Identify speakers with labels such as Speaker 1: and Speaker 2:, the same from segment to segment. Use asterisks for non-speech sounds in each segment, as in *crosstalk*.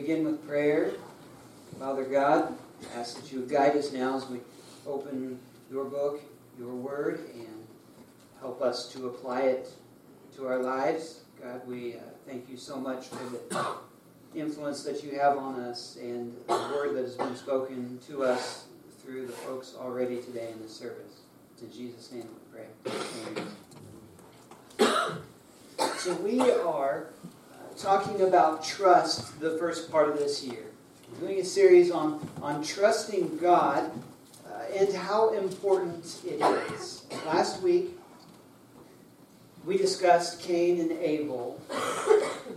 Speaker 1: begin with prayer. Father God, I ask that you guide us now as we open your book, your word, and help us to apply it to our lives. God, we uh, thank you so much for the influence that you have on us and the word that has been spoken to us through the folks already today in the service. In Jesus' name we pray. Amen. So we are talking about trust the first part of this year. We're doing a series on, on trusting God uh, and how important it is. Last week, we discussed Cain and Abel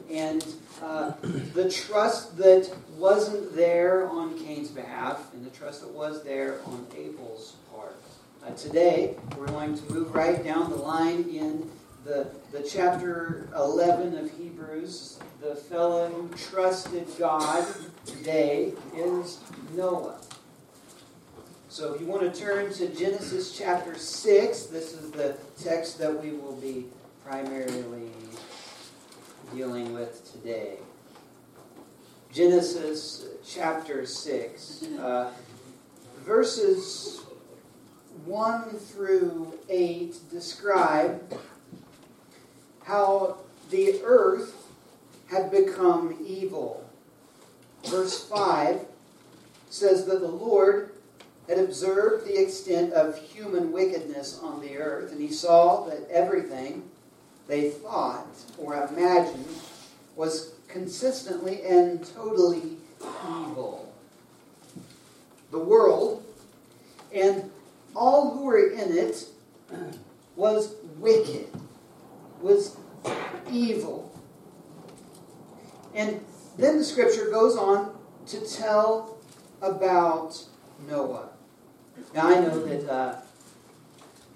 Speaker 1: and uh, the trust that wasn't there on Cain's behalf and the trust that was there on Abel's part. Uh, today, we're going to move right down the line in the, the chapter 11 of Hebrews, the fellow who trusted God today is Noah. So if you want to turn to Genesis chapter 6, this is the text that we will be primarily dealing with today. Genesis chapter 6, uh, verses 1 through 8 describe how the earth had become evil. Verse 5 says that the Lord had observed the extent of human wickedness on the earth, and he saw that everything they thought or imagined was consistently and totally evil. The world and all who were in it was wicked, was evil. And then the scripture goes on to tell about Noah. Now, I know that uh,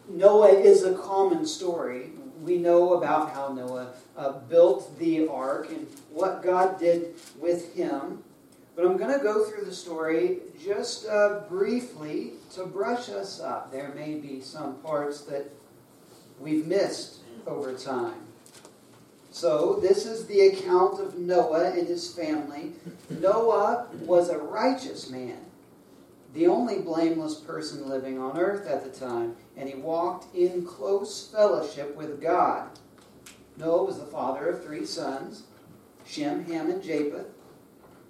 Speaker 1: Noah is a common story. We know about how Noah uh, built the ark and what God did with him. But I'm going to go through the story just uh, briefly to brush us up. There may be some parts that we've missed over time. So, this is the account of Noah and his family. Noah was a righteous man, the only blameless person living on earth at the time, and he walked in close fellowship with God. Noah was the father of three sons Shem, Ham, and Japheth.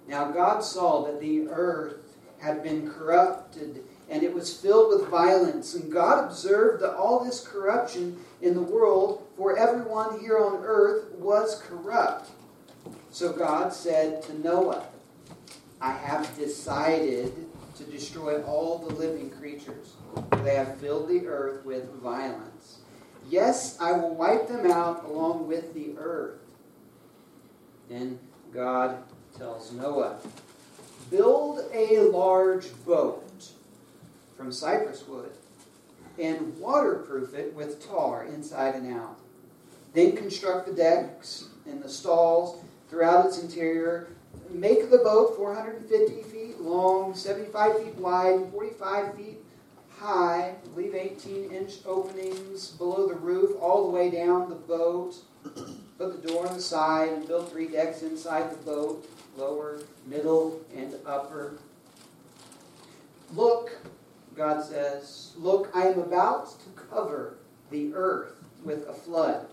Speaker 1: Now, God saw that the earth had been corrupted and it was filled with violence. And God observed that all this corruption in the world, for everyone here on earth was corrupt. So God said to Noah, I have decided to destroy all the living creatures. They have filled the earth with violence. Yes, I will wipe them out along with the earth. Then God tells Noah, Build a large boat from cypress wood and waterproof it with tar inside and out. Then construct the decks and the stalls throughout its interior. Make the boat 450 feet long, 75 feet wide, 45 feet high. Leave 18 inch openings below the roof all the way down the boat. Put the door on the side and build three decks inside the boat lower, middle, and upper. Look, God says, Look, I am about to cover the earth with a flood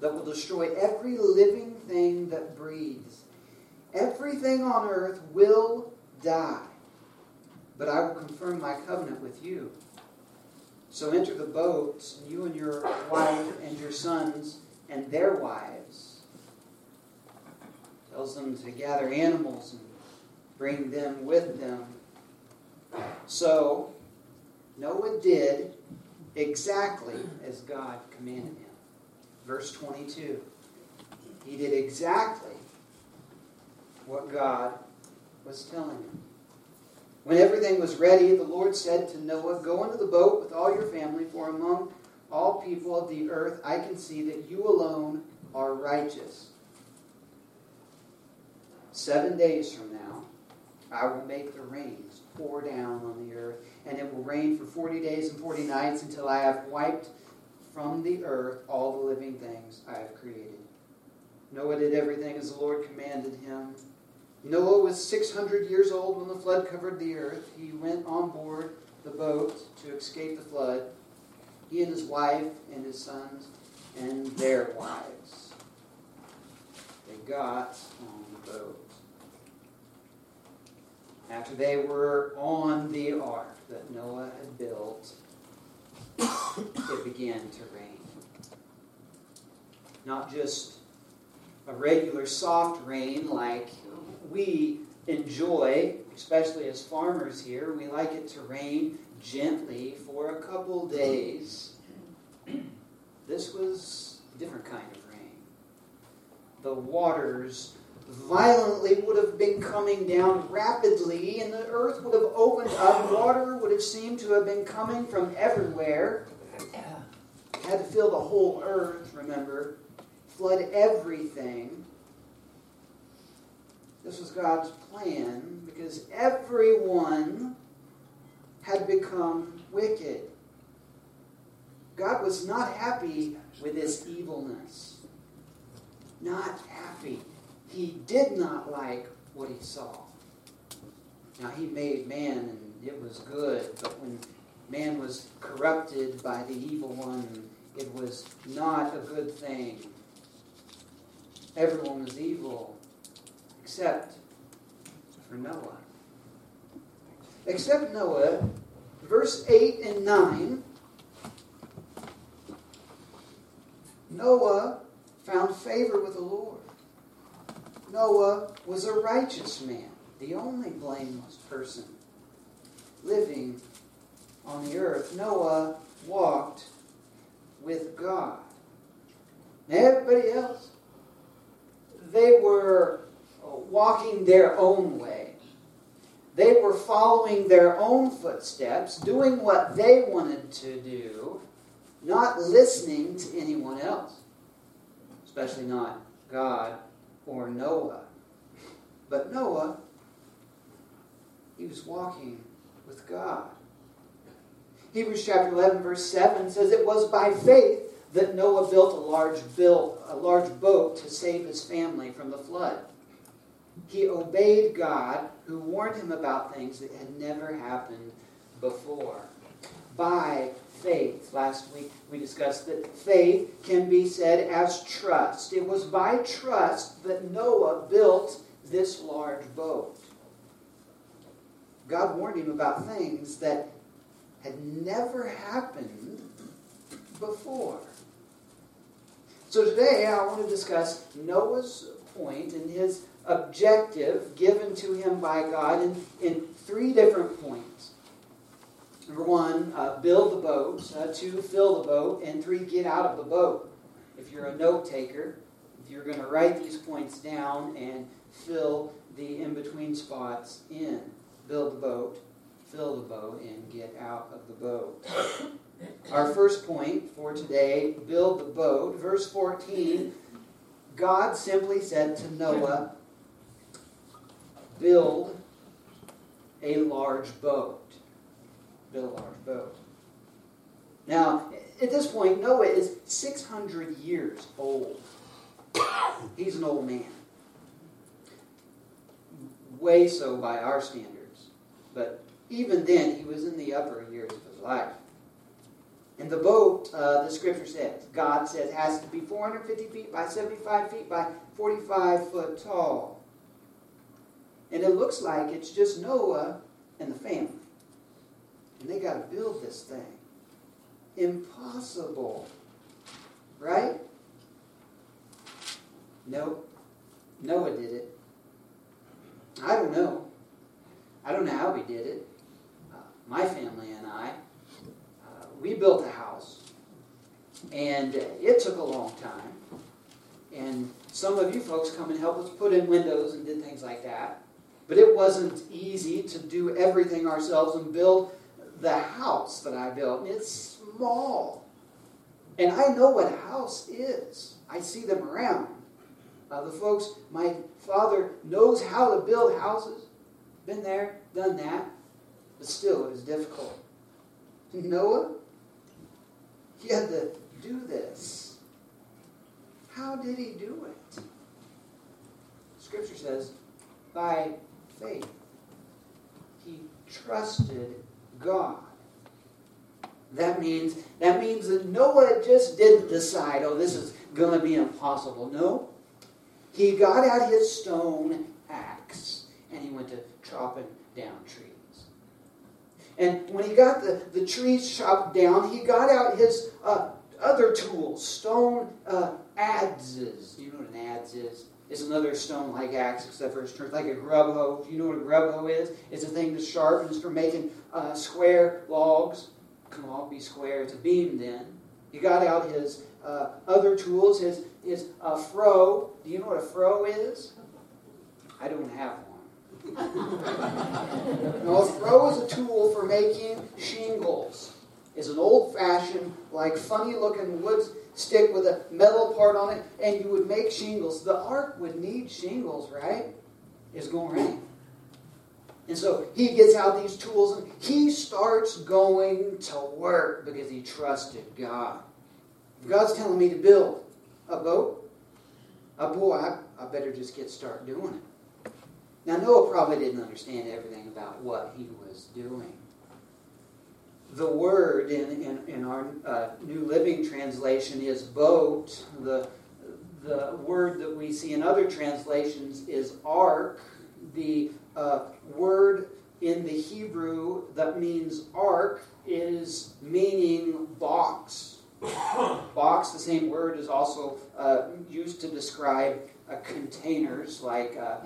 Speaker 1: that will destroy every living thing that breathes. Everything on earth will die, but I will confirm my covenant with you. So enter the boat, you and your wife and your sons and their wives. Tells them to gather animals and bring them with them. So Noah did exactly as God commanded him. Verse 22. He did exactly what God was telling him. When everything was ready, the Lord said to Noah, Go into the boat with all your family, for among all people of the earth I can see that you alone are righteous. Seven days from now, I will make the rains pour down on the earth and it will rain for 40 days and 40 nights until I have wiped from the earth all the living things I have created. Noah did everything as the Lord commanded him. Noah was 600 years old when the flood covered the earth. He went on board the boat to escape the flood. He and his wife and his sons and their wives. They got on the boat. After they were on the ark that Noah had built, it began to rain. Not just a regular soft rain like we enjoy, especially as farmers here. We like it to rain gently for a couple days. This was a different kind of rain. The waters violently would have been coming down rapidly, and the earth would have opened up. Water would have seemed to have been coming from everywhere. Had to fill the whole earth, remember. Flood everything. This was God's plan because everyone had become wicked. God was not happy with this evilness. Not happy. He did not like what he saw. Now, he made man and it was good, but when man was corrupted by the evil one, it was not a good thing. Everyone was evil except for Noah. Except Noah, verse 8 and 9. Noah found favor with the Lord. Noah was a righteous man, the only blameless person living on the earth. Noah walked with God. Everybody else, they were walking their own way. They were following their own footsteps, doing what they wanted to do, not listening to anyone else, especially not God or Noah. But Noah, he was walking with God. Hebrews chapter 11, verse 7 says, It was by faith that Noah built a large, built, a large boat to save his family from the flood. He obeyed God, who warned him about things that had never happened before. By faith. Last week we discussed that faith can be said as trust. It was by trust that Noah built this large boat. God warned him about things that had never happened before. So today I want to discuss Noah's point and his objective given to him by God in, in three different points. Number one, uh, build the boat. Uh, two, fill the boat. And three, get out of the boat. If you're a note taker, if you're going to write these points down and fill the in between spots in, build the boat, fill the boat, and get out of the boat. *coughs* Our first point for today build the boat. Verse 14 God simply said to Noah, Build a large boat build a large boat. Now, at this point, Noah is 600 years old. He's an old man. Way so by our standards. But even then, he was in the upper years of his life. And the boat, uh, the scripture says, God says, has to be 450 feet by 75 feet by 45 foot tall. And it looks like it's just Noah and the family. And they got to build this thing. Impossible. Right? Nope. Noah did it. I don't know. I don't know how we did it. Uh, my family and I, uh, we built a house. And it took a long time. And some of you folks come and help us put in windows and did things like that. But it wasn't easy to do everything ourselves and build the house that I built. It's small. And I know what a house is. I see them around. Uh, the folks, my father knows how to build houses. Been there, done that. But still, it was difficult. Noah, he had to do this. How did he do it? Scripture says by faith. He trusted God. That means that means that Noah just didn't decide, oh, this is going to be impossible. No, he got out his stone axe and he went to chopping down trees. And when he got the, the trees chopped down, he got out his uh, other tools, stone uh, adzes. You know what an adze is? It's another stone like axe, except for it's like a grub hoe. You know what a grub hoe is? It's a thing to sharpen. It's for making uh, square logs. Can all be square. It's a beam then. He got out his uh, other tools, his, his uh, froe. Do you know what a froe is? I don't have one. *laughs* no, a froe is a tool for making shingles. It's an old-fashioned, like funny-looking wood stick with a metal part on it, and you would make shingles. The ark would need shingles, right? It's going to rain. And so he gets out these tools and he starts going to work because he trusted God. God's telling me to build a boat, a boy, I, I better just get start doing it. Now Noah probably didn't understand everything about what he was doing. The word in, in, in our uh, New Living Translation is boat. The, the word that we see in other translations is ark. The uh, word in the Hebrew that means ark is meaning box. *coughs* box, the same word, is also uh, used to describe uh, containers, like uh,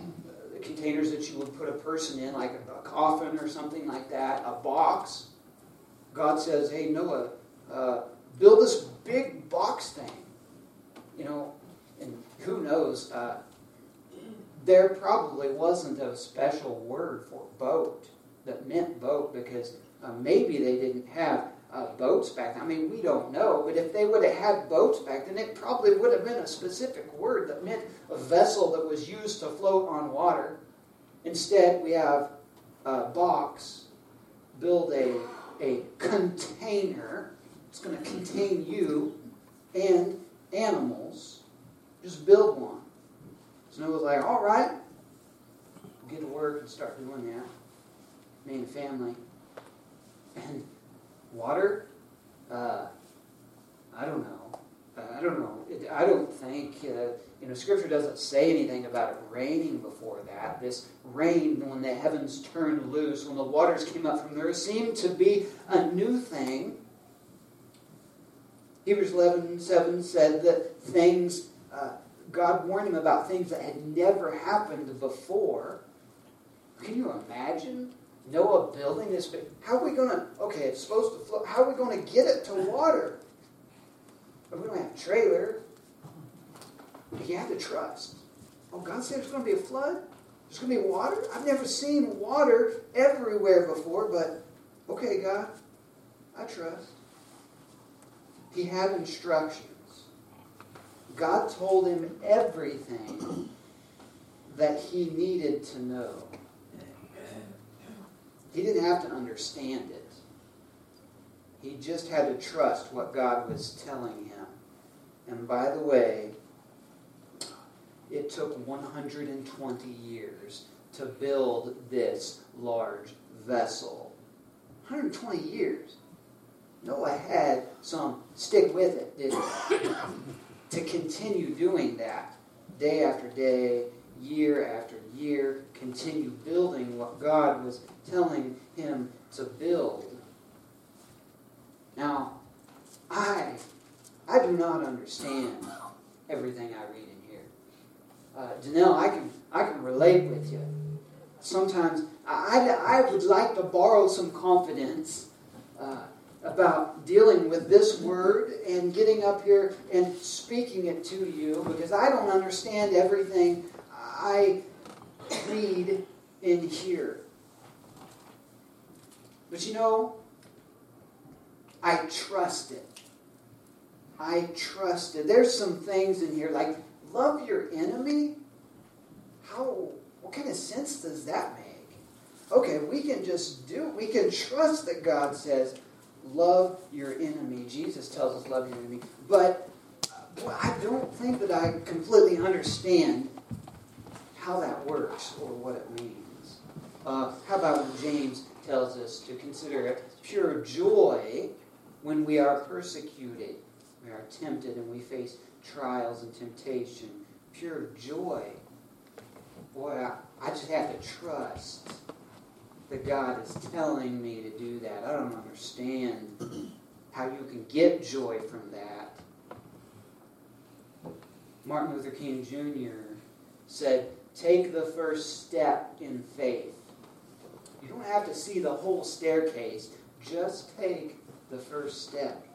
Speaker 1: containers that you would put a person in, like a, a, coffin or something like that, a box. God says, hey, Noah, uh, build this big box thing. You know, and who knows, uh, there probably wasn't a special word for boat that meant boat because uh, maybe they didn't have uh, boats back then. I mean, we don't know, but if they would have had boats back then, it probably would have been a specific word that meant a vessel that was used to float on water. Instead, we have a box, build a, a container. It's going to contain you and animals. Just build one. So Noah was like, all right, we'll get to work and start doing that. Me and family. And water, uh, I don't know. Uh, I don't know. It, I don't think, uh, you know, Scripture doesn't say anything about it raining before that. This rain, when the heavens turned loose, when the waters came up from the earth, seemed to be a new thing. Hebrews 11 7 said that things uh, God warned him about things that had never happened before. Can you imagine Noah building this? Big, how are we going to? Okay, it's supposed to float. How are we going to get it to water? But we don't have a trailer. You have to trust. Oh, God said there's going to be a flood. There's going to be water. I've never seen water everywhere before, but okay, God, I trust. He had instructions. God told him everything that he needed to know. He didn't have to understand it. He just had to trust what God was telling him. And by the way, it took 120 years to build this large vessel. 120 years. Noah had some stick with it, didn't he? To continue doing that day after day, year after year, continue building what God was telling him to build. Now, I, I do not understand everything I read in here. Uh, Janelle, I can, I can relate with you. Sometimes I, I would like to borrow some confidence uh, about dealing with this word and getting up here and speaking it to you because I don't understand everything I read in here. But you know, I trust it. I trust it. There's some things in here like love your enemy. How what kind of sense does that make? Okay, we can just do we can trust that God says love your enemy. Jesus tells us love your enemy. But I don't think that I completely understand how that works or what it means. Uh, how about when James tells us to consider it pure joy when we are persecuted, we are tempted, and we face trials and temptation? Pure joy. Boy, I, I just have to trust that God is telling me to do that. I don't understand how you can get joy from that. Martin Luther King Jr. said, Take the first step in faith. You don't have to see the whole staircase, just take the first step.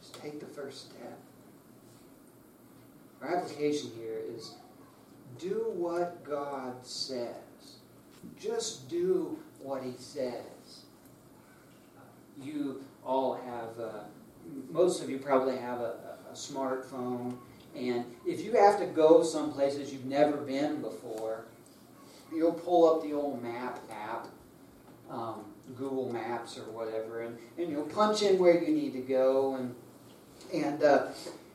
Speaker 1: Just take the first step. Our application here is do what God says. Just do what He says. You all have, uh, most of you probably have a, a smartphone, and if you have to go some places you've never been before, you'll pull up the old map app, um, Google Maps or whatever, and, and you'll punch in where you need to go, and and uh,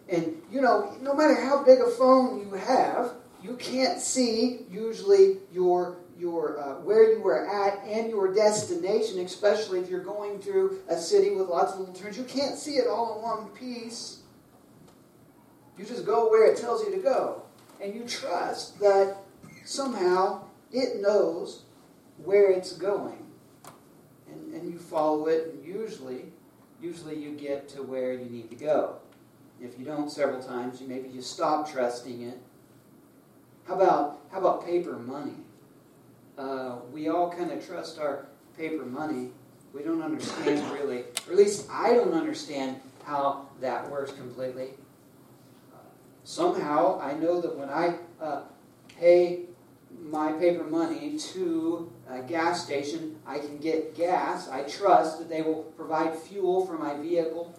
Speaker 1: and you know, no matter how big a phone you have, you can't see usually your your uh, where you are at and your destination, especially if you're going through a city with lots of little turns. You can't see it all in one piece. You just go where it tells you to go, and you trust that somehow it knows where it's going, and, and you follow it. And usually, usually you get to where you need to go. If you don't several times, you maybe you stop trusting it. How about how about paper money? Uh, we all kind of trust our paper money. We don't understand really, or at least I don't understand how that works completely. Uh, somehow, I know that when I uh, pay my paper money to a gas station, I can get gas. I trust that they will provide fuel for my vehicle.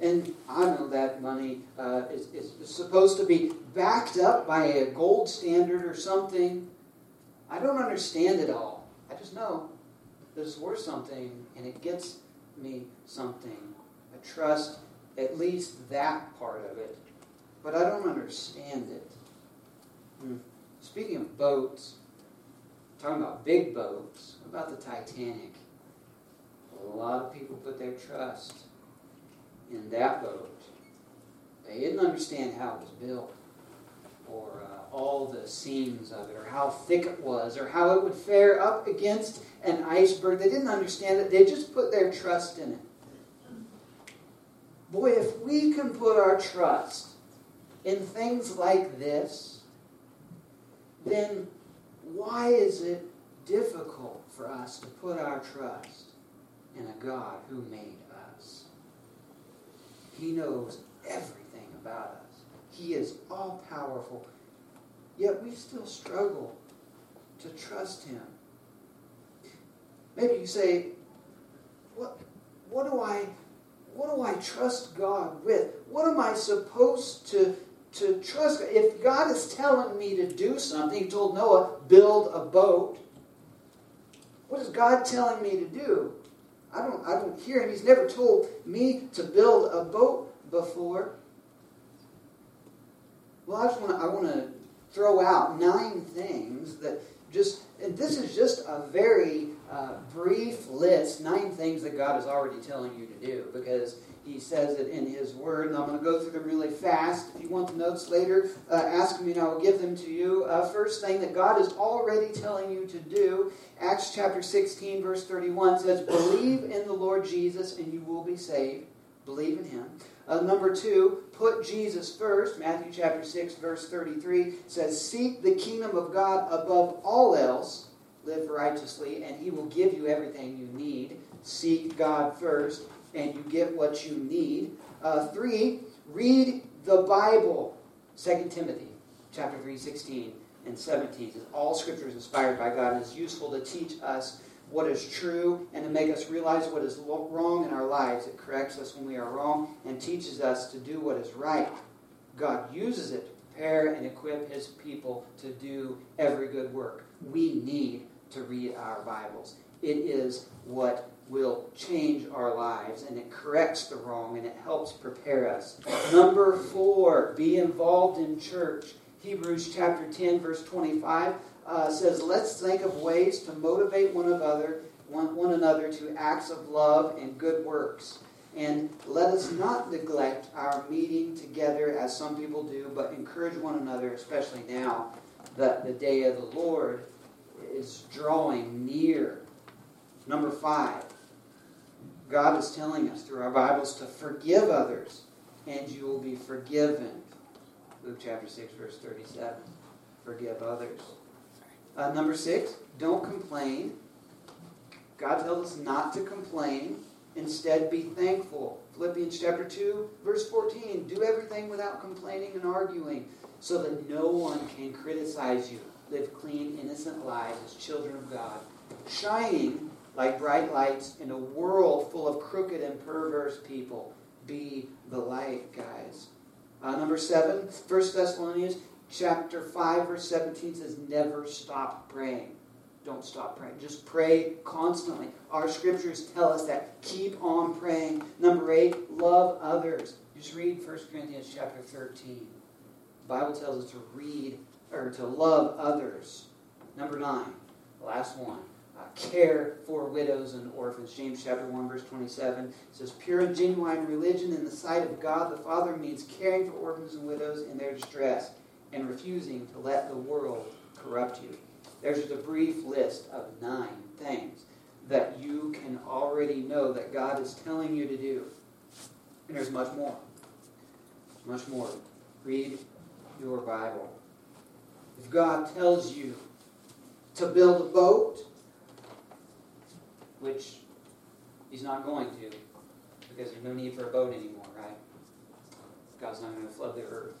Speaker 1: And I know that money uh, is, is supposed to be backed up by a gold standard or something. I don't understand it all. I just know that it's worth something and it gets me something. I trust at least that part of it, but I don't understand it. Hmm. Speaking of boats, talking about big boats, about the Titanic? A lot of people put their trust in that boat. They didn't understand how it was built or uh, all the seams of it or how thick it was or how it would fare up against an iceberg. They didn't understand it. They just put their trust in it. Boy, if we can put our trust in things like this, then why is it difficult for us to put our trust in a God who made us? He knows everything about us. He is all powerful. Yet we still struggle to trust Him. Maybe you say, what, what do I what do I trust God with? What am I supposed to, to trust? If God is telling me to do something, He told Noah, build a boat. What is God telling me to do? I don't, I don't hear him. He's never told me to build a boat before. Well, I just want to, I want to throw out nine things that just, and this is just a very uh, brief list, nine things that God is already telling you to do because He says it in His Word. And I'm going to go through them really fast. If you want the notes later, uh, ask me and I will give them to you. Uh, first thing that God is already telling you to do, Acts chapter 16, verse 31 says, Believe in the Lord Jesus and you will be saved. Believe in Him. Uh, number two, put Jesus first. Matthew chapter 6, verse 33 says, Seek the kingdom of God above all else, live righteously, and he will give you everything you need. Seek God first, and you get what you need. Uh, three, read the Bible. 2 Timothy chapter 3, 16 and 17 says, All scripture is inspired by God and is useful to teach us what is true and to make us realize what is wrong in our lives. It corrects us when we are wrong and teaches us to do what is right. God uses it to prepare and equip His people to do every good work. We need to read our Bibles. It is what will change our lives and it corrects the wrong and it helps prepare us. Number four, be involved in church Hebrews chapter 10, verse 25 uh, says, Let's think of ways to motivate one another, one, one another to acts of love and good works. And let us not neglect our meeting together as some people do, but encourage one another, especially now that the day of the Lord is drawing near. Number five, God is telling us through our Bibles to forgive others, and you will be forgiven. Luke chapter 6, verse 37. Forgive others. Uh, number six, don't complain. God tells us not to complain. Instead, be thankful. Philippians chapter 2, verse 14. Do everything without complaining and arguing, so that no one can criticize you. Live clean, innocent lives as children of God, shining like bright lights in a world full of crooked and perverse people. Be the light, guys. Uh, number seven, 1 Thessalonians chapter 5, verse 17 says, Never stop praying. Don't stop praying. Just pray constantly. Our scriptures tell us that. Keep on praying. Number eight, love others. Just read 1 Corinthians chapter 13. The Bible tells us to read or to love others. Number nine, last one. Uh, care for widows and orphans. James chapter 1, verse 27 says, Pure and genuine religion in the sight of God the Father means caring for orphans and widows in their distress and refusing to let the world corrupt you. There's just a brief list of nine things that you can already know that God is telling you to do. And there's much more. Much more. Read your Bible. If God tells you to build a boat, which He's not going to, because there's no need for a boat anymore, right? God's not going to flood the earth.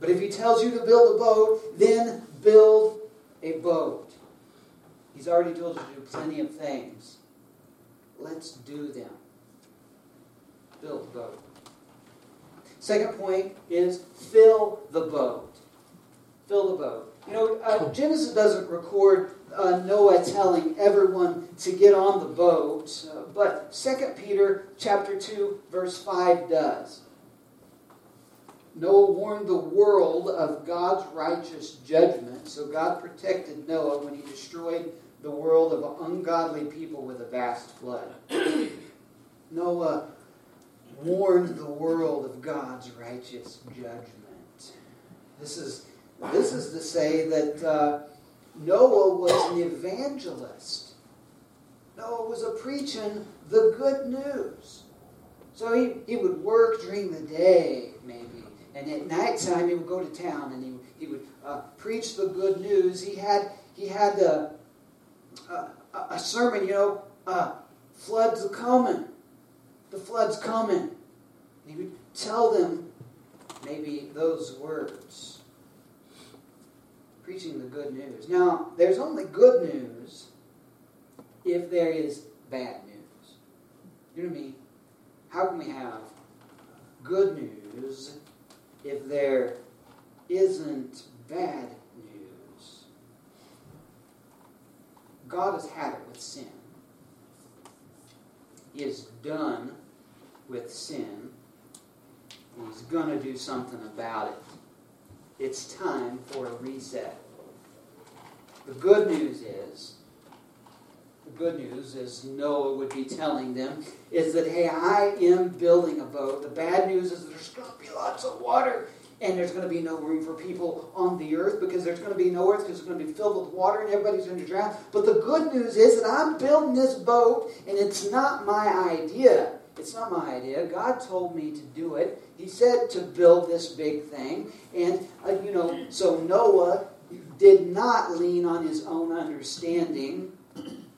Speaker 1: But if he tells you to build a boat, then build a boat. He's already told you to do plenty of things. Let's do them. Build a boat. Second point is fill the boat. Fill the boat. You know, uh, Genesis doesn't record uh, Noah telling everyone to get on the boat, uh, but 2 Peter chapter 2 verse 5 does. Noah warned the world of God's righteous judgment, so God protected Noah when he destroyed the world of ungodly people with a vast flood. *clears throat* Noah warned the world of God's righteous judgment. This is, this is to say that uh, Noah was an evangelist. Noah was a preaching the good news. So he, he would work during the day, and at night time, he would go to town and he, he would uh, preach the good news. He had, he had a, a, a sermon, you know, uh, floods are coming. The flood's coming. And he would tell them maybe those words. Preaching the good news. Now, there's only good news if there is bad news. You know what I mean? How can we have good news if there isn't bad news. God has had it with sin. He is done with sin. He's going to do something about it. It's time for a reset. The good news is good news, as Noah would be telling them, is that, hey, I am building a boat. The bad news is there's going to be lots of water, and there's going to be no room for people on the earth because there's going to be no earth because it's going to be filled with water and everybody's going to drown. But the good news is that I'm building this boat, and it's not my idea. It's not my idea. God told me to do it. He said to build this big thing. And, uh, you know, so Noah did not lean on his own understanding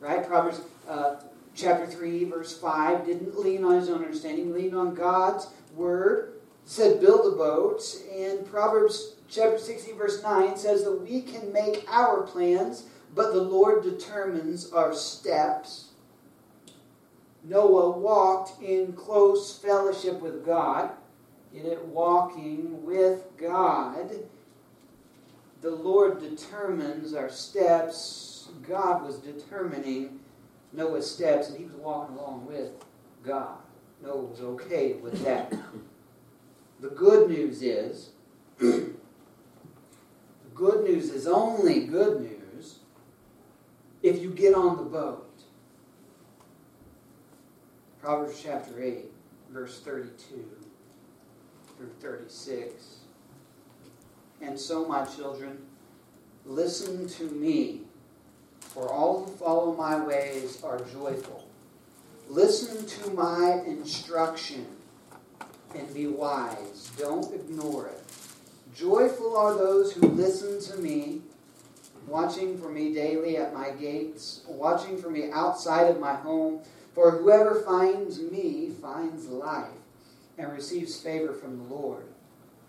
Speaker 1: Right? Proverbs uh, chapter 3, verse 5 didn't lean on his own understanding, leaned on God's word. said, build a boat. And Proverbs chapter 16, verse 9 says that we can make our plans, but the Lord determines our steps. Noah walked in close fellowship with God. In it, walking with God. The Lord determines our steps God was determining Noah's steps, and he was walking along with God. Noah was okay with that. the good news is the good news is only good news if you get on the boat. Proverbs chapter 8, verse 32 through 36. And so, my children, listen to me, for all who follow my ways are joyful. Listen to my instruction and be wise. Don't ignore it. Joyful are those who listen to me, watching for me daily at my gates, watching for me outside of my home. For whoever finds me finds life and receives favor from the Lord.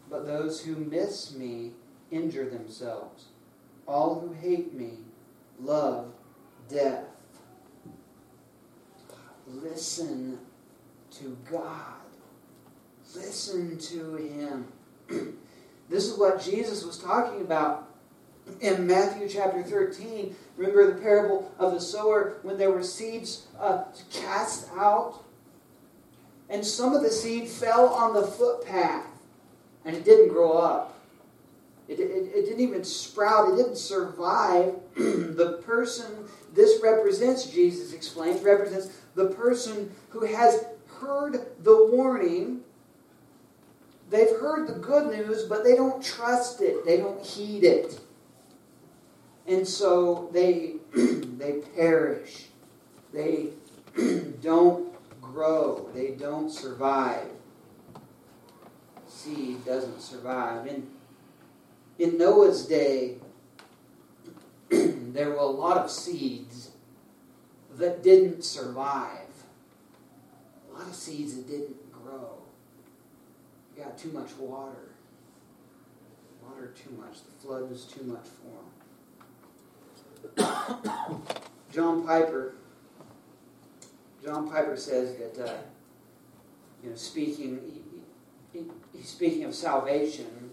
Speaker 1: But those who miss me injure themselves. All who hate me love death. Listen to God. Listen to Him. *clears throat* this is what Jesus was talking about in Matthew chapter 13. Remember the parable of the sower when there were seeds uh, cast out? And some of the seed fell on the footpath and it didn't grow up. It, it, it, didn't even sprout. It didn't survive. *clears throat* the person this represents, Jesus explains, represents the person who has heard the warning. They've heard the good news, but they don't trust it. They don't heed it. And so they, *clears throat* they perish. They *clears throat* don't grow. They don't survive. Seed doesn't survive. In, in Noah's day, *clears throat* there were a lot of seeds that didn't survive. A lot of seeds that didn't grow. You got too much water. Water too much. The flood was too much for them. *coughs* John Piper John Piper says that, uh, you know, speaking, he, he, he's speaking of salvation.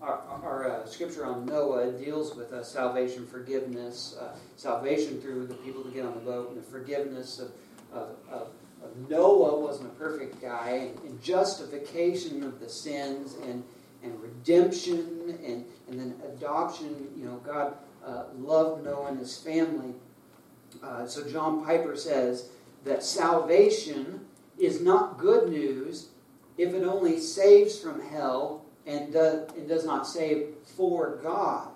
Speaker 1: Our, our uh, scripture on Noah deals with uh, salvation, forgiveness, uh, salvation through the people to get on the boat, and the forgiveness of, of, of, of Noah wasn't a perfect guy, and, and, justification of the sins, and and redemption, and and then adoption. You know, God uh, loved Noah and his family uh, so John Piper says that salvation is not good news if it only saves from hell and, does, and does not save for God.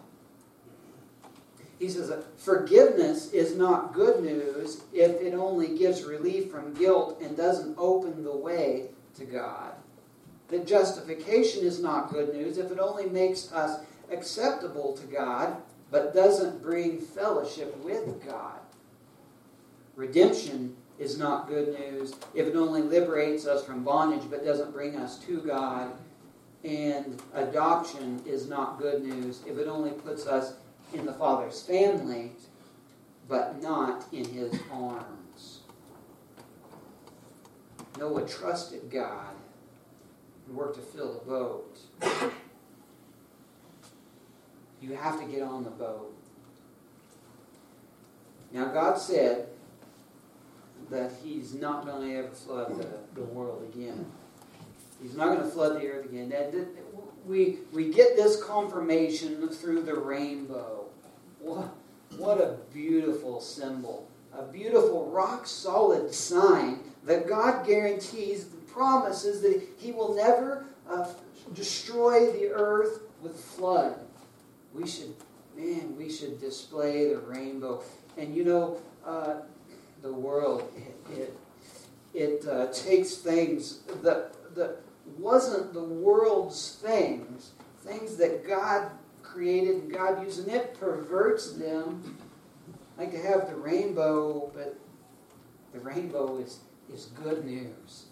Speaker 1: He says that forgiveness is not good news if it only gives relief from guilt and doesn't open the way to God. That justification is not good news if it only makes us acceptable to God but doesn't bring fellowship with God. Redemption is not good news if it only liberates us from bondage but doesn't bring us to God. And adoption is not good news if it only puts us in the Father's family but not in his arms. Noah trusted God and worked to fill the boat. You have to get on the boat. Now, God said, that he's not going to ever flood the, the world again. He's not going to flood the earth again. That, that, we, we get this confirmation through the rainbow. What, what a beautiful symbol. A beautiful, rock solid sign that God guarantees, promises that He will never uh, destroy the earth with flood. We should, man, we should display the rainbow. And you know, uh, the world. It, it, it uh, takes things that, that wasn't the world's things, things that God created and God used, and it perverts them. Like to have the rainbow, but the rainbow is, is good news.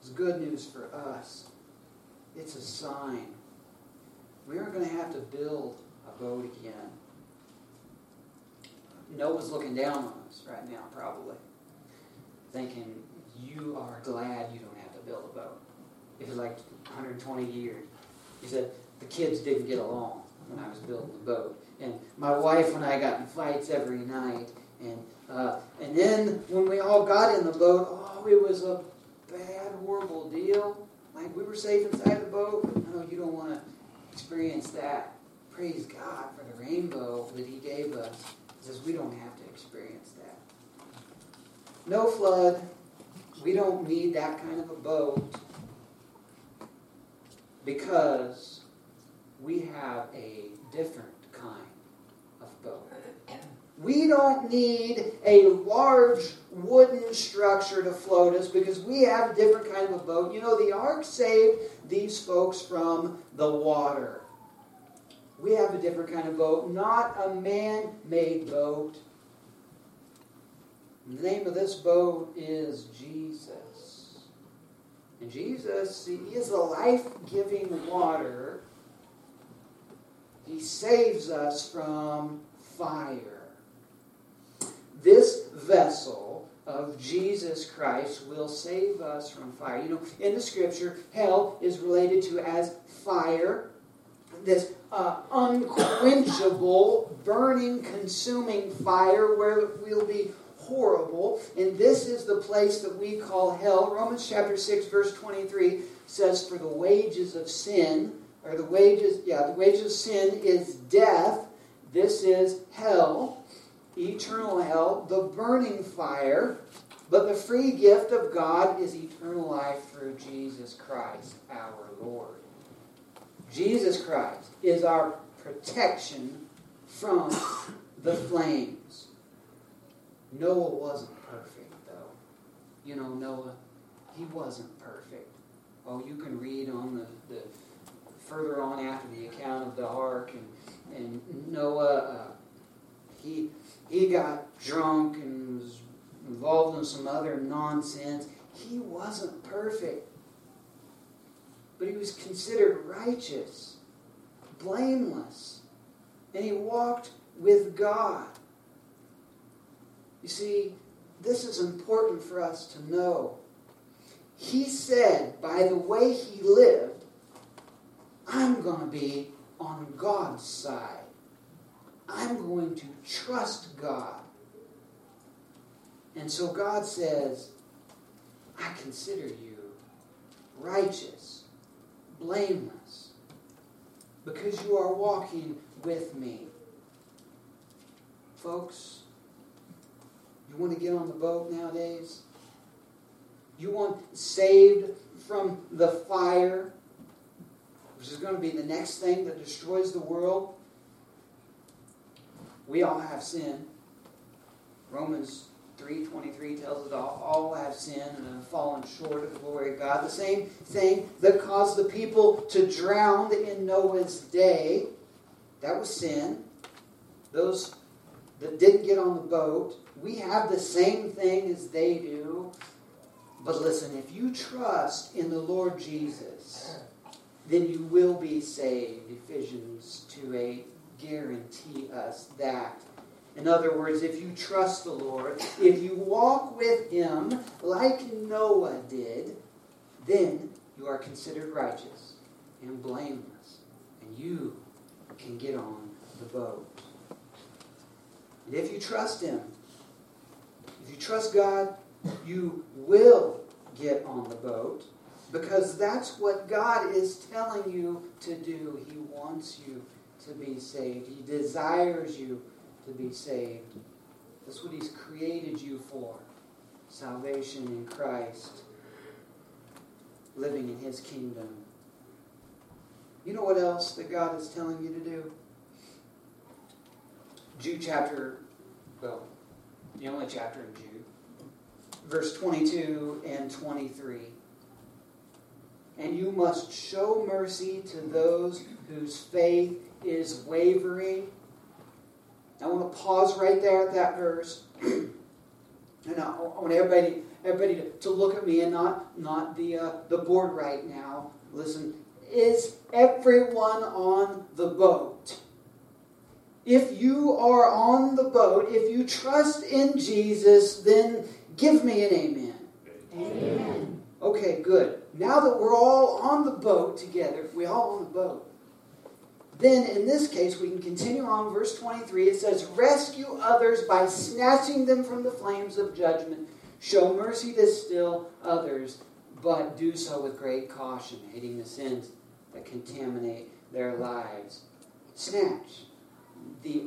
Speaker 1: It's good news for us. It's a sign. We aren't going to have to build a boat again. Noah's looking down on us right now, probably, thinking, You are glad you don't have to build a boat. It was like 120 years. He said, The kids didn't get along when I was building the boat. And my wife and I got in fights every night. And, uh, and then when we all got in the boat, oh, it was a bad, horrible deal. Like we were safe inside the boat. No, you don't want to experience that. praise God for the rainbow that He gave us. He says we don't have to experience that. No flood. We don't need that kind of a boat because we have a different kind of boat. We don't need a large wooden structure to float us because we have a different kind of a boat. You know, the ark saved these folks from the water. We have a different kind of boat, not a man made boat. The name of this boat is Jesus. And Jesus, He is the life giving water. He saves us from fire this vessel of Jesus Christ will save us from fire. You know, in the scripture, hell is related to as fire, this uh, unquenchable, burning, consuming fire where we'll be horrible. And this is the place that we call hell. Romans chapter 6, verse 23 says, For the wages of sin, or the wages, yeah, the wages of sin is death. This is hell eternal hell, the burning fire, but the free gift of God is eternal life through Jesus Christ our Lord. Jesus Christ is our protection from the flames. Noah wasn't perfect, though. You know, Noah, he wasn't perfect. Oh, you can read on the, the further on after the account of the ark and, and Noah, uh, he he got drunk and was involved in some other nonsense. He wasn't perfect, but he was considered righteous, blameless, and he walked with God. You see, this is important for us to know. He said, by the way he lived, I'm going to be on God's side. I'm going to trust God. And so God says, I consider you righteous, blameless, because you are walking with me. Folks, you want to get on the boat nowadays? You want saved from the fire, which is going to be the next thing that destroys the world? We all have sin. Romans 3.23 tells us all, have sinned and have fallen short of the glory of God. The same thing that caused the people to drown in Noah's day, that was sin. Those that didn't get on the boat, we have the same thing as they do. But listen, if you trust in the Lord Jesus, then you will be saved. Ephesians 2 8 guarantee us that. In other words, if you trust the Lord, if you walk with Him like Noah did, then you are considered righteous and blameless, and you can get on the boat. And if you trust Him, if you trust God, you will get on the boat because that's what God is telling you to do. He wants you to be saved. He desires you to be saved. That's what He's created you for salvation in Christ, living in His kingdom. You know what else that God is telling you to do? Jude chapter, well, the only chapter in Jude, verse 22 and 23. And you must show mercy to those whose faith is wavering. I want to pause right there at that verse. *clears throat* and I want everybody, everybody to, to look at me and not, not the, uh, the board right now. Listen, is everyone on the boat? If you are on the boat, if you trust in Jesus, then give me an amen. Amen. Okay, good. Now that we're all on the boat together, we all on the boat. Then, in this case, we can continue on, verse 23. It says, Rescue others by snatching them from the flames of judgment. Show mercy to still others, but do so with great caution, hating the sins that contaminate their lives. snatch the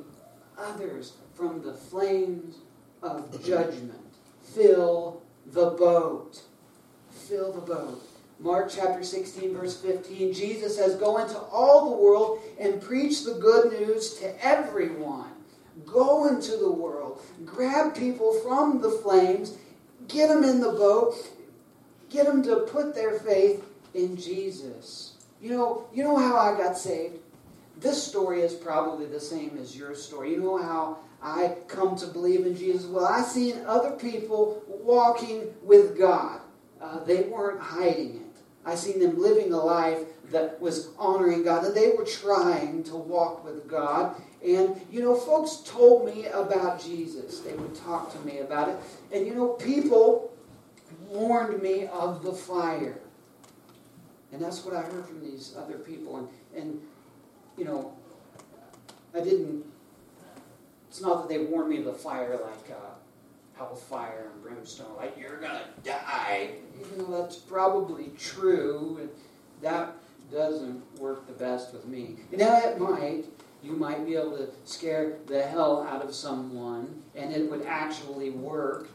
Speaker 1: others from the flames of judgment. Fill the boat. Fill the boat. Mark chapter 16, verse 15, Jesus says, Go into all the world and preach the good news to everyone. Go into the world, grab people from the flames, get them in the boat, get them to put their faith in Jesus. You know, you know how I got saved? This story is probably the same as your story. You know how I come to believe in Jesus? Well, I seen other people walking with God. Uh, they weren't hiding it. I seen them living a life that was honoring God, and they were trying to walk with God. And, you know, folks told me about Jesus. They would talk to me about it. And, you know, people warned me of the fire. And that's what I heard from these other people. And, and you know, I didn't, it's not that they warned me of the fire like uh, hellfire and brimstone, like you're to die. Even though that's probably true, and that doesn't work the best with me. And now it might. You might be able to scare the hell out of someone, and it would actually work.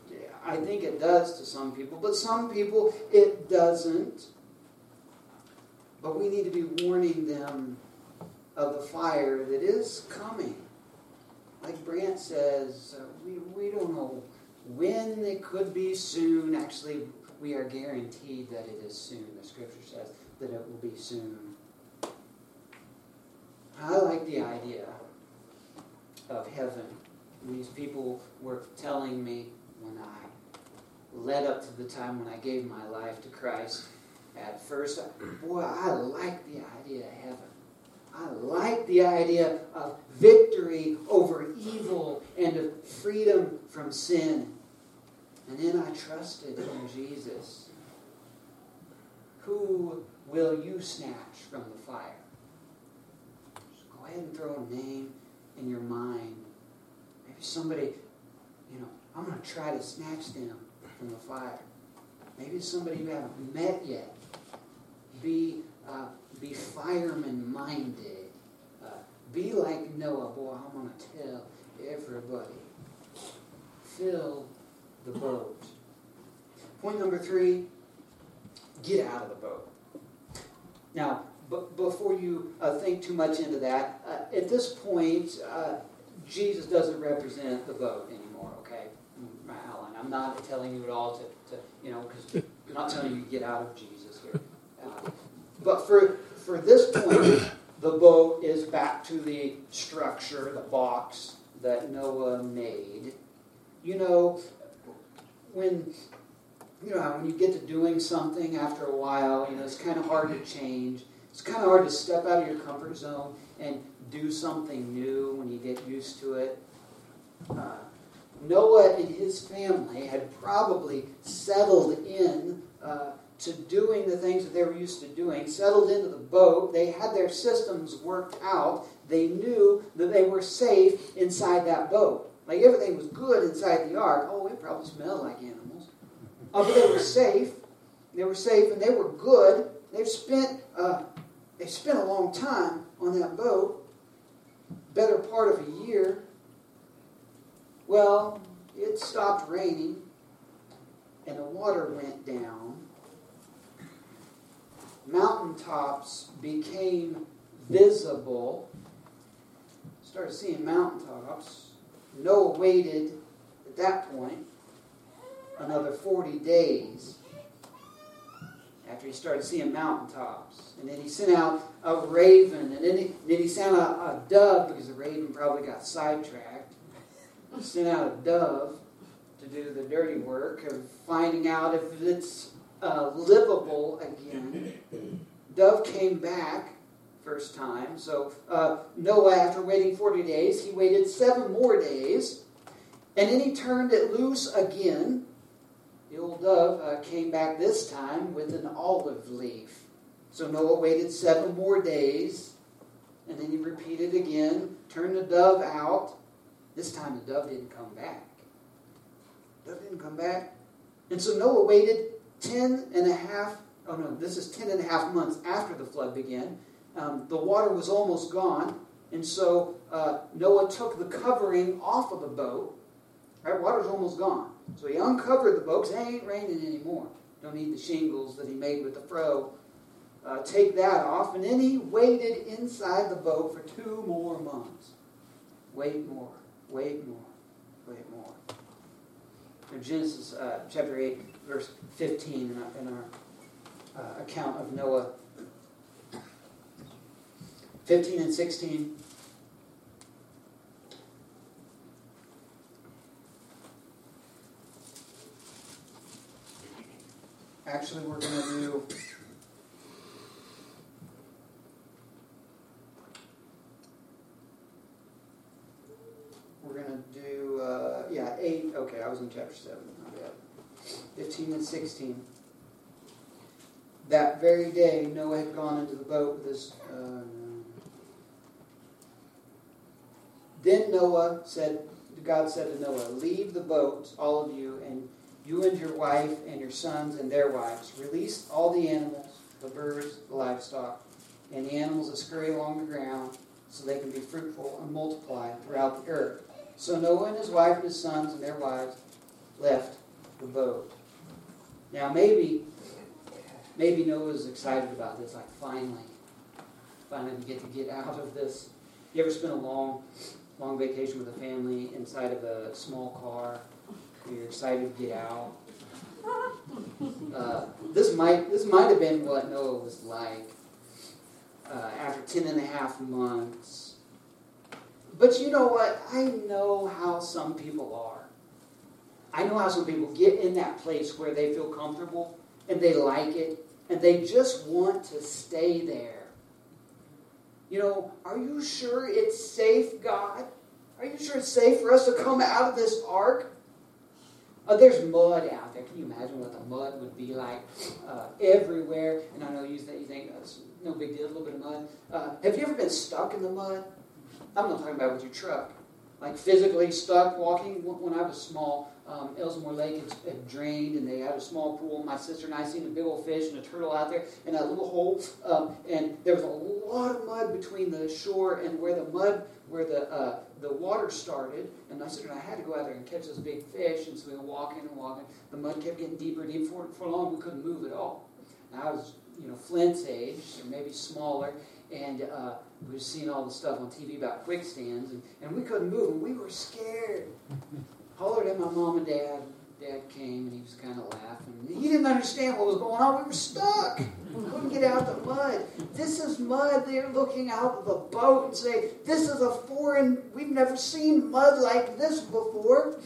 Speaker 1: I think it does to some people, but some people it doesn't. But we need to be warning them of the fire that is coming. Like Brant says, uh, we, we don't know when it could be soon. Actually, we are guaranteed that it is soon. The scripture says that it will be soon. I like the idea of heaven. These people were telling me when I led up to the time when I gave my life to Christ. At first, boy, I like the idea of heaven. I like the idea of victory over evil and of freedom from sin. And then I trusted in Jesus. Who will you snatch from the fire? Just go ahead and throw a name in your mind. Maybe somebody, you know, I'm going to try to snatch them from the fire. Maybe somebody you haven't met yet. Be uh, be fireman minded. Uh, be like Noah. Boy, I'm going to tell everybody. Fill the boat. Point number three get out of the boat. Now, but before you uh, think too much into that, uh, at this point, uh, Jesus doesn't represent the boat anymore, okay? Alan, I'm not telling you at all to, to you know, because I'm not telling you to get out of Jesus here. Uh, but for for this point, the boat is back to the structure, the box that Noah made. You know, when you know when you get to doing something after a while, you know it's kind of hard to change. It's kind of hard to step out of your comfort zone and do something new when you get used to it. Uh, Noah and his family had probably settled in uh, to doing the things that they were used to doing, settled into the boat. They had their systems worked out. They knew that they were safe inside that boat. Like everything was good inside the ark. Oh, it probably smelled like animals. Uh, but they were safe. They were safe and they were good. They've spent uh, they spent a long time on that boat, better part of a year. Well, it stopped raining and the water went down mountaintops became visible, started seeing mountaintops. Noah waited at that point another 40 days after he started seeing mountaintops. And then he sent out a raven, and then he, then he sent out a dove because the raven probably got sidetracked. He sent out a dove to do the dirty work of finding out if it's uh, livable again. Dove came back first time. So uh, Noah, after waiting 40 days, he waited seven more days. And then he turned it loose again. The old dove uh, came back this time with an olive leaf. So Noah waited seven more days. And then he repeated again, turned the dove out. This time the dove didn't come back. Dove didn't come back. And so Noah waited ten and a half, oh no, this is ten and a half months after the flood began. Um, the water was almost gone. And so uh, Noah took the covering off of the boat. Right, water's almost gone. So he uncovered the boat it ain't raining anymore. Don't need the shingles that he made with the froe. Uh, take that off. And then he waited inside the boat for two more months. Wait more, wait more, wait more. In Genesis uh, chapter 8, verse 15, in our, in our uh, account of Noah, 15 and 16. Actually, we're going to do. We're going to do, uh, yeah, 8. Okay, I was in chapter 7. Not yet. 15 and 16. That very day, Noah had gone into the boat with his. Uh, then Noah said, God said to Noah, Leave the boat, all of you, and you and your wife and your sons and their wives. Release all the animals, the birds, the livestock, and the animals that scurry along the ground, so they can be fruitful and multiply throughout the earth. So Noah and his wife and his sons and their wives left the boat. Now maybe maybe Noah's excited about this, like finally, finally we get to get out of this. You ever spend a long, long vacation with a family inside of a small car? You're excited to get out. *laughs* Uh, this might this might have been what Noah was like uh, after ten and a half months. But you know what? I know how some people are. I know how some people get in that place where they feel comfortable and they like it and they just want to stay there. You know, are you sure it's safe, God? Are you sure it's safe for us to come out of this ark? Uh, there's mud out there. Can you imagine what the mud would be like uh, everywhere? And I know you think, you think oh, it's no big deal, a little bit of mud. Uh, have you ever been stuck in the mud? I'm not talking about with your truck. Like physically stuck walking. When I was small, um, Elsmore Lake had, had, drained and they had a small pool. My sister and I seen a big old fish and a turtle out there in that little hole. Um, and there was a lot of mud between the shore and where the mud, where the uh, the water started. And my sister and I had to go out there and catch this big fish. And so we were walking and walking. The mud kept getting deeper and deeper. For, for long, we couldn't move at all. And I was, you know, Flint's age, or maybe smaller. And uh, we were seeing all the stuff on TV about quicksands. And, and we couldn't move. And we were scared *laughs* hollered at my mom and dad. Dad came and he was kind of laughing. He didn't understand what was going on. We were stuck. We couldn't get out the mud. This is mud. They're looking out of the boat and say, "This is a foreign. We've never seen mud like this before."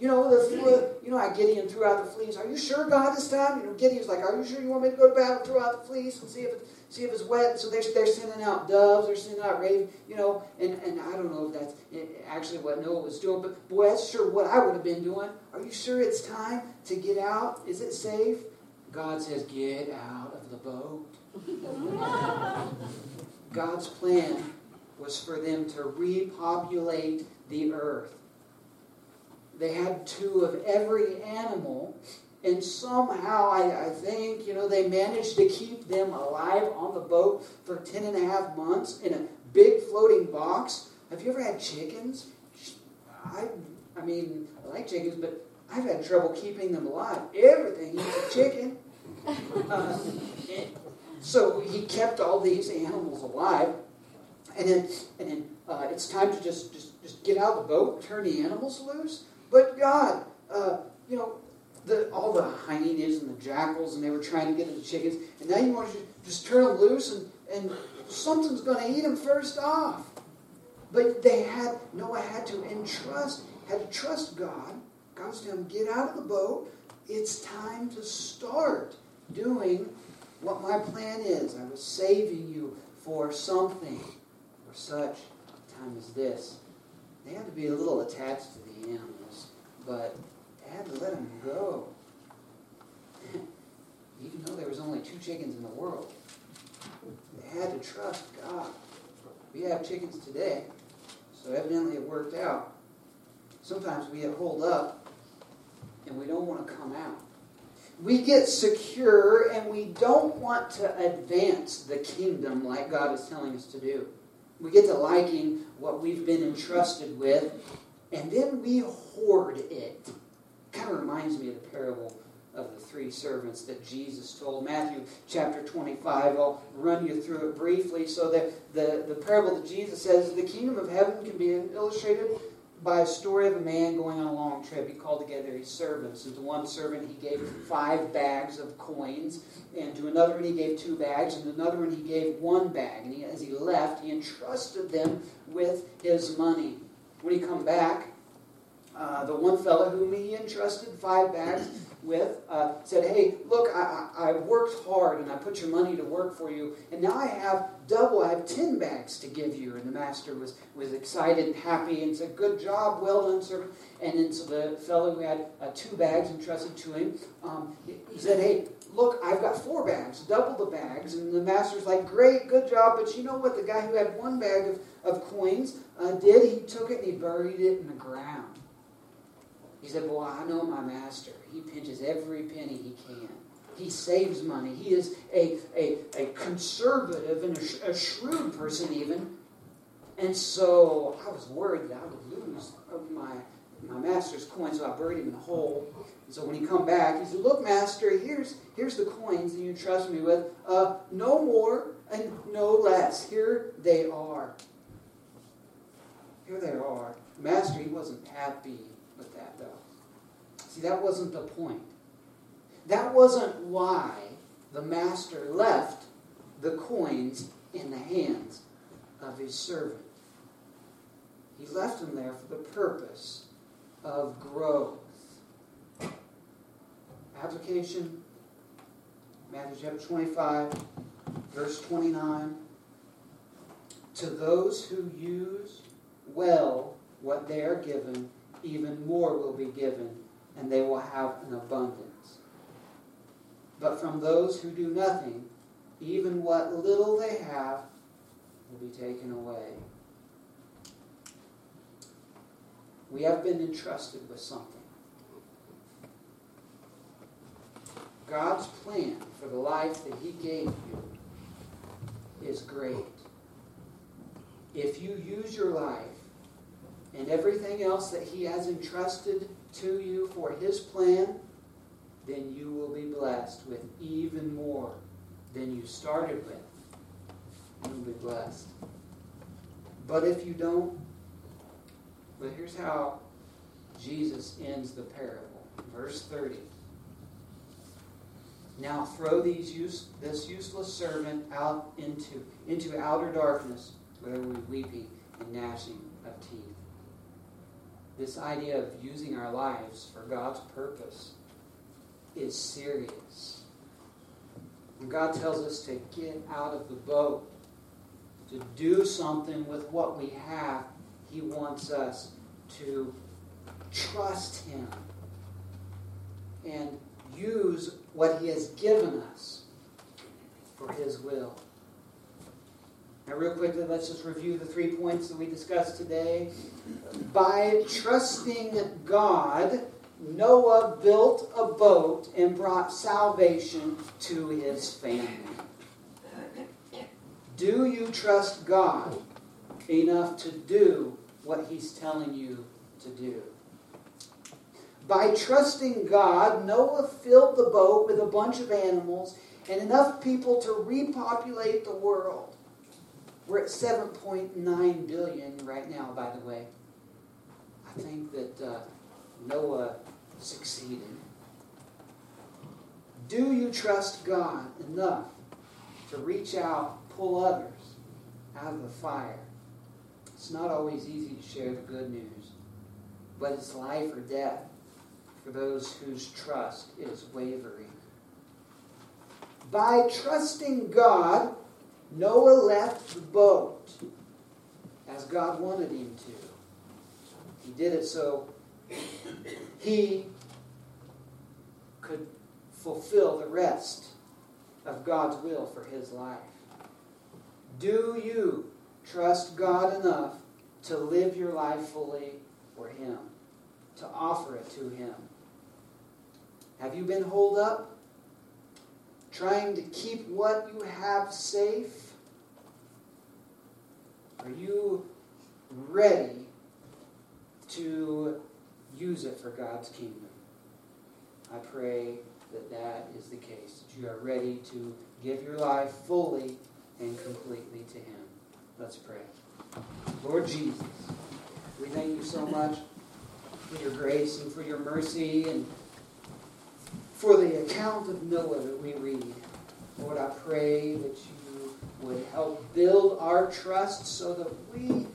Speaker 1: You know, the you know, I Gideon threw out the fleece. Are you sure, God, this time? You know, Gideon's like, "Are you sure you want me to go to battle? Throw out the fleece and see if it, see if it's wet. So they're, they're sending out doves, they're sending out ravens, you know, and, and I don't know if that's eh, actually what Noah was doing, but boy, that's sure what I would have been doing. Are you sure it's time to get out? Is it safe? God says, get out of the boat. *laughs* God's plan was for them to repopulate the earth. They had two of every animal and somehow I, I, think, you know, they managed to keep them alive on the boat for 10 and a half months in a big floating box. Have you ever had chickens? I, I mean, I like chickens, but I've had trouble keeping them alive. Everything a chicken. Uh, so he kept all these animals alive. And then, and then uh, it's time to just, just, just get out of the boat, turn the animals loose. But God, uh, you know, the, all the hyenas and the jackals, and they were trying to get at the chickens. And now you want to just turn them loose, and, and something's going to eat them first off. But they had, Noah had to entrust, had to trust God. God was telling him, get out of the boat. It's time to start doing what my plan is. I was saving you for something, for such a time as this. They had to be a little attached to the animals, but had to let him go. *laughs* Even though there was only two chickens in the world. They had to trust God. We have chickens today, so evidently it worked out. Sometimes we get holed up and we don't want to come out. We get secure and we don't want to advance the kingdom like God is telling us to do. we get to liking what we've been entrusted with, and then we hoard it. Kind of reminds me of the parable of the three servants that Jesus told. Matthew chapter 25. I'll run you through it briefly so that the, the parable that Jesus says the kingdom of heaven can be illustrated by a story of a man going on a long trip. He called together his servants. And to one servant he gave five bags of coins, and to another one he gave two bags, and to another one he gave one bag. And he, as he left, he entrusted them with his money. When he come back, uh, the one fellow whom he entrusted five bags with uh, said, Hey, look, I, I, worked hard and I put your money to work for you, and now I have double, I have ten bags to give you. And the master was, was excited and happy and said, Good job, well done, servant. And then so the fellow who had uh, two bags entrusted to him, um, he said, Hey, look, I've got four bags, double the bags. And the master's like, Great, good job. But you know what? The guy who had one bag of, of coins uh, did? He took it and he buried it in the ground. He said, Boy, I know my master. He pinches every penny he can. He saves money. He is a, a, a conservative and a, a shrewd person, even. And so I was worried that I would lose my, my master's coin, so I buried him in a hole. And so when he come back, he said, Look, master, here's, here's the coins that you trust me with. Uh, no more and no less. Here they are. Here they are. Master, he wasn't happy with that, though. See, that wasn't the point. That wasn't why the master left the coins in the hands of his servant. He left them there for the purpose of growth. Application Matthew chapter 25, verse 29. To those who use well what they are given, even more will be given, and they will have an abundance. But from those who do nothing, even what little they have will be taken away. We have been entrusted with something. God's plan for the life that He gave you is great. If you use your life and everything else that He has entrusted to you for His plan, then you will be blessed with even more than you started with. You'll be blessed. But if you don't, but here's how Jesus ends the parable. Verse 30. Now throw these use, this useless servant out into, into outer darkness, where we weeping and gnashing of teeth this idea of using our lives for God's purpose is serious. When God tells us to get out of the boat, to do something with what we have, He wants us to trust Him and use what He has given us for His will. Now, real quickly, let's just review the three points that we discussed today. By trusting God, Noah built a boat and brought salvation to his family. Do you trust God enough to do what he's telling you to do? By trusting God, Noah filled the boat with a bunch of animals and enough people to repopulate the world. We're at 7.9 billion right now, by the way. I think that uh, Noah succeeded. Do you trust God enough to reach out, pull others out of the fire? It's not always easy to share the good news, but it's life or death for those whose trust is wavering. By trusting God, Noah left the boat as God wanted him to. He did it so he could fulfill the rest of God's will for his life. Do you trust God enough to live your life fully for Him, to offer it to Him? Have you been holed up? trying to keep what you have safe? Are you ready to use it for God's kingdom? I pray that that is the case, that you are ready to give your life fully and completely to Him. Let's pray. Lord Jesus, we thank you so much for your grace and for your mercy and for the account of Noah that we read. Lord, I pray that you would help build our trust so that we,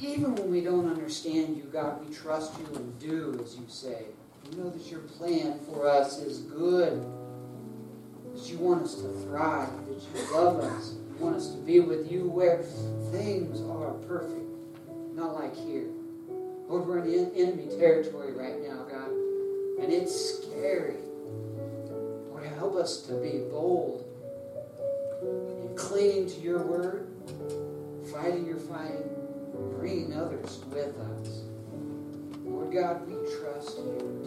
Speaker 1: even when we don't understand you, God, we trust you and do as you say. We know that your plan for us is good, that you want us to thrive, that you love us, you want us to be with you where things are perfect, not like here. Lord, we're in enemy territory right now, God, and it's scary. Lord, help us to be bold in clinging to your word, fighting your fighting, bringing others with us. Lord God, we trust you.